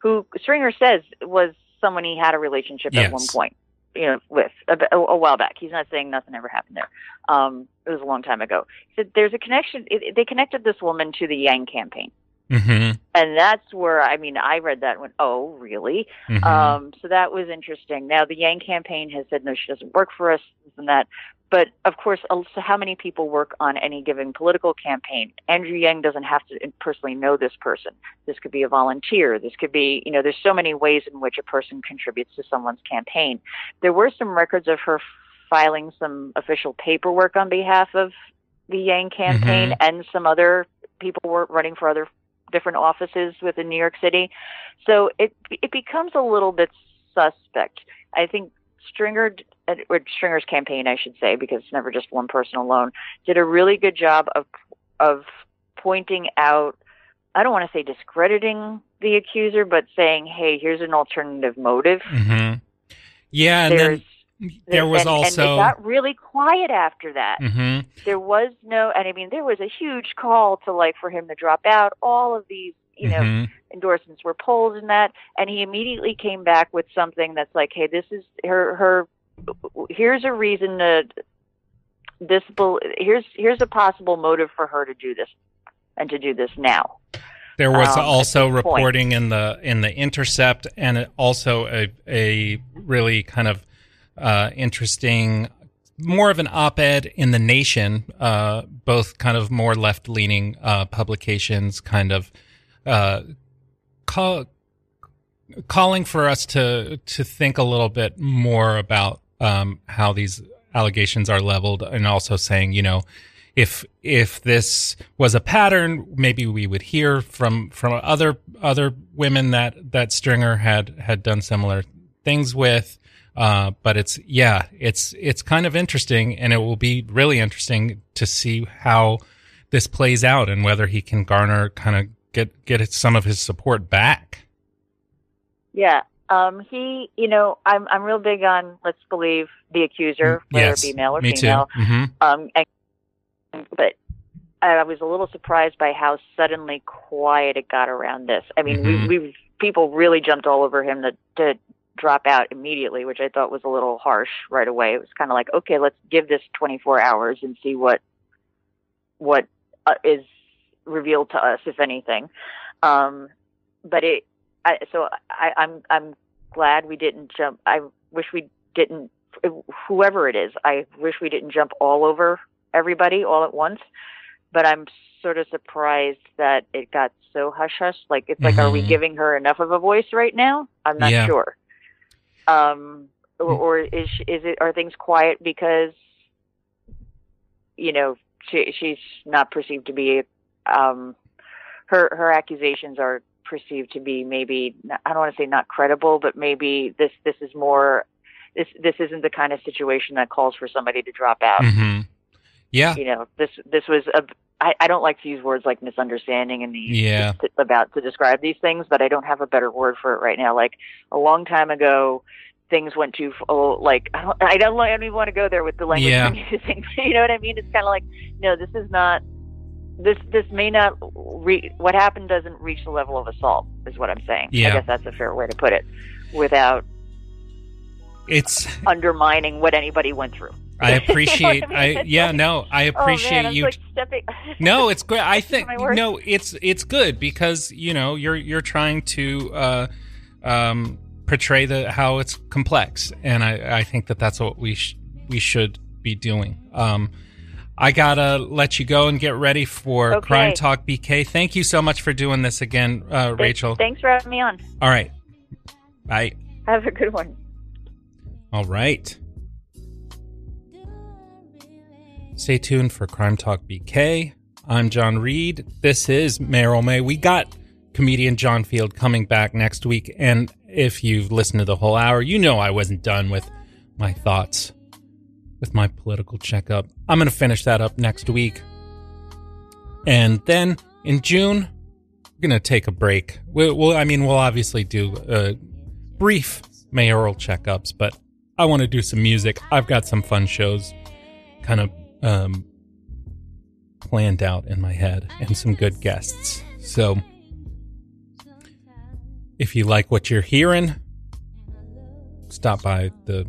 who Stringer says was someone he had a relationship Yes. at one point, you know, with a, a, while back. He's not saying nothing ever happened there. Um, it was a long time ago. He said there's a connection. It, they connected this woman to the Yang campaign. Mm-hmm. And that's where I mean I read that and went, oh really? mm-hmm. Um, so that was interesting. Now the Yang campaign has said no, she doesn't work for us, this and that. But of course, also how many people work on any given political campaign? Andrew Yang doesn't have to personally know this person. This could be a volunteer. This could be, you know, there's so many ways in which a person contributes to someone's campaign. There were some records of her filing some official paperwork on behalf of the Yang campaign, and some other people were running for other different offices within New York City. So it it becomes a little bit suspect. I think Stringer or Stringer's campaign, I should say, because it's never just one person alone, did a really good job of of pointing out. I don't want to say discrediting the accuser, but saying, "Hey, here's an alternative motive." Mm-hmm. Yeah, and There's then there was and, and also. it got really quiet after that. hmm There was no, and I mean, there was a huge call to like for him to drop out. All of these, you know, Mhm. endorsements were pulled in that, and he immediately came back with something that's like, "Hey, this is her. Her here's a reason to this. Here's here's a possible motive for her to do this, and to do this now." There was um, also this point. reporting in the in the Intercept, and also a a really kind of uh, interesting, more of an op-ed in the Nation, uh, both kind of more left leaning uh, publications, kind of uh, call, calling for us to to think a little bit more about um, how these allegations are leveled, and also saying, you know, if if this was a pattern, maybe we would hear from from other other women that that Stringer had had done similar things with. Uh, but it's yeah, it's it's kind of interesting, and it will be really interesting to see how this plays out and whether he can garner kind of get get some of his support back. Yeah. Um, he, you know, I'm I'm real big on let's believe the accuser, whether Mm, yes, it be male or me female. too. hmm Um, and, but I was a little surprised by how suddenly quiet it got around this. I mean, Mhm. we, we people really jumped all over him to to drop out immediately, which I thought was a little harsh right away. It was kind of like, okay, let's give this 24 hours and see what what uh, is revealed to us, if anything. Um, but it, I, so I, I'm I'm glad we didn't jump. I wish we didn't. Whoever it is, I wish we didn't jump all over everybody all at once. But I'm sort of surprised that it got so hush hush. Like it's like, are we Mhm. giving her enough of a voice right now? I'm not Yeah. sure. Um, or, or is she- is it are things quiet because you know she she's not perceived to be um her her accusations are perceived to be maybe I don't want to say not credible, but maybe this this is more this this isn't the kind of situation that calls for somebody to drop out. hmm Yeah. You know, this this was a I, I don't like to use words like misunderstanding and these Yeah. to, about to describe these things, but I don't have a better word for it right now. Like a long time ago, things went too oh, like I don't I don't, I don't even want to go there with the language Yeah. I'm using. you know what I mean? It's kind of like no, this is not this this may not re- what happened doesn't reach the level of assault is what I'm saying. Yeah. I guess that's a fair way to put it without It's undermining what anybody went through. I You know appreciate mean? I yeah, no, I oh, man, appreciate you like stepping No, it's great. I think no, it's it's good because you know you're you're trying to uh, um, portray the how it's complex, and I, I think that that's what we sh- we should be doing. Um, I gotta let you go and get ready for Okay. Crime Talk BK. Thank you so much for doing this again, uh, Rachel. Thanks for having me on. All right, bye. Have a good one. All right. Stay tuned for Crime Talk BK. I'm John Reed. This is Meryl May. We got comedian John Field coming back next week. And if you've listened to the whole hour, you know I wasn't done with my thoughts, with my political checkup. I'm going to finish that up next week. And then in June, we're going to take a break. We'll, we'll, I mean, we'll obviously do uh, brief mayoral checkups, but I want to do some music. I've got some fun shows kind of um, planned out in my head and some good guests. So if you like what you're hearing, stop by the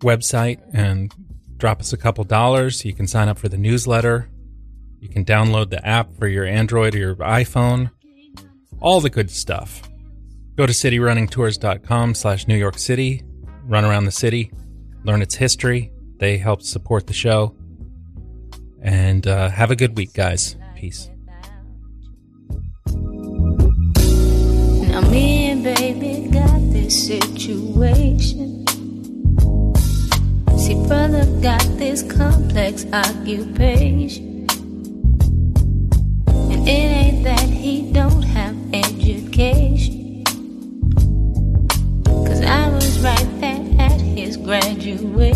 website and drop us a couple dollars. You can sign up for the newsletter. You can download the app for your Android or your iPhone. All the good stuff. Go to cityrunningtours.com slash New York City. Run around the city. Learn its history. They help support the show. And uh, have a good week, guys. Peace. Now me and baby got this situation. See, brother got this complex occupation. And it ain't that he don't have education. Cause I was right there at his graduation.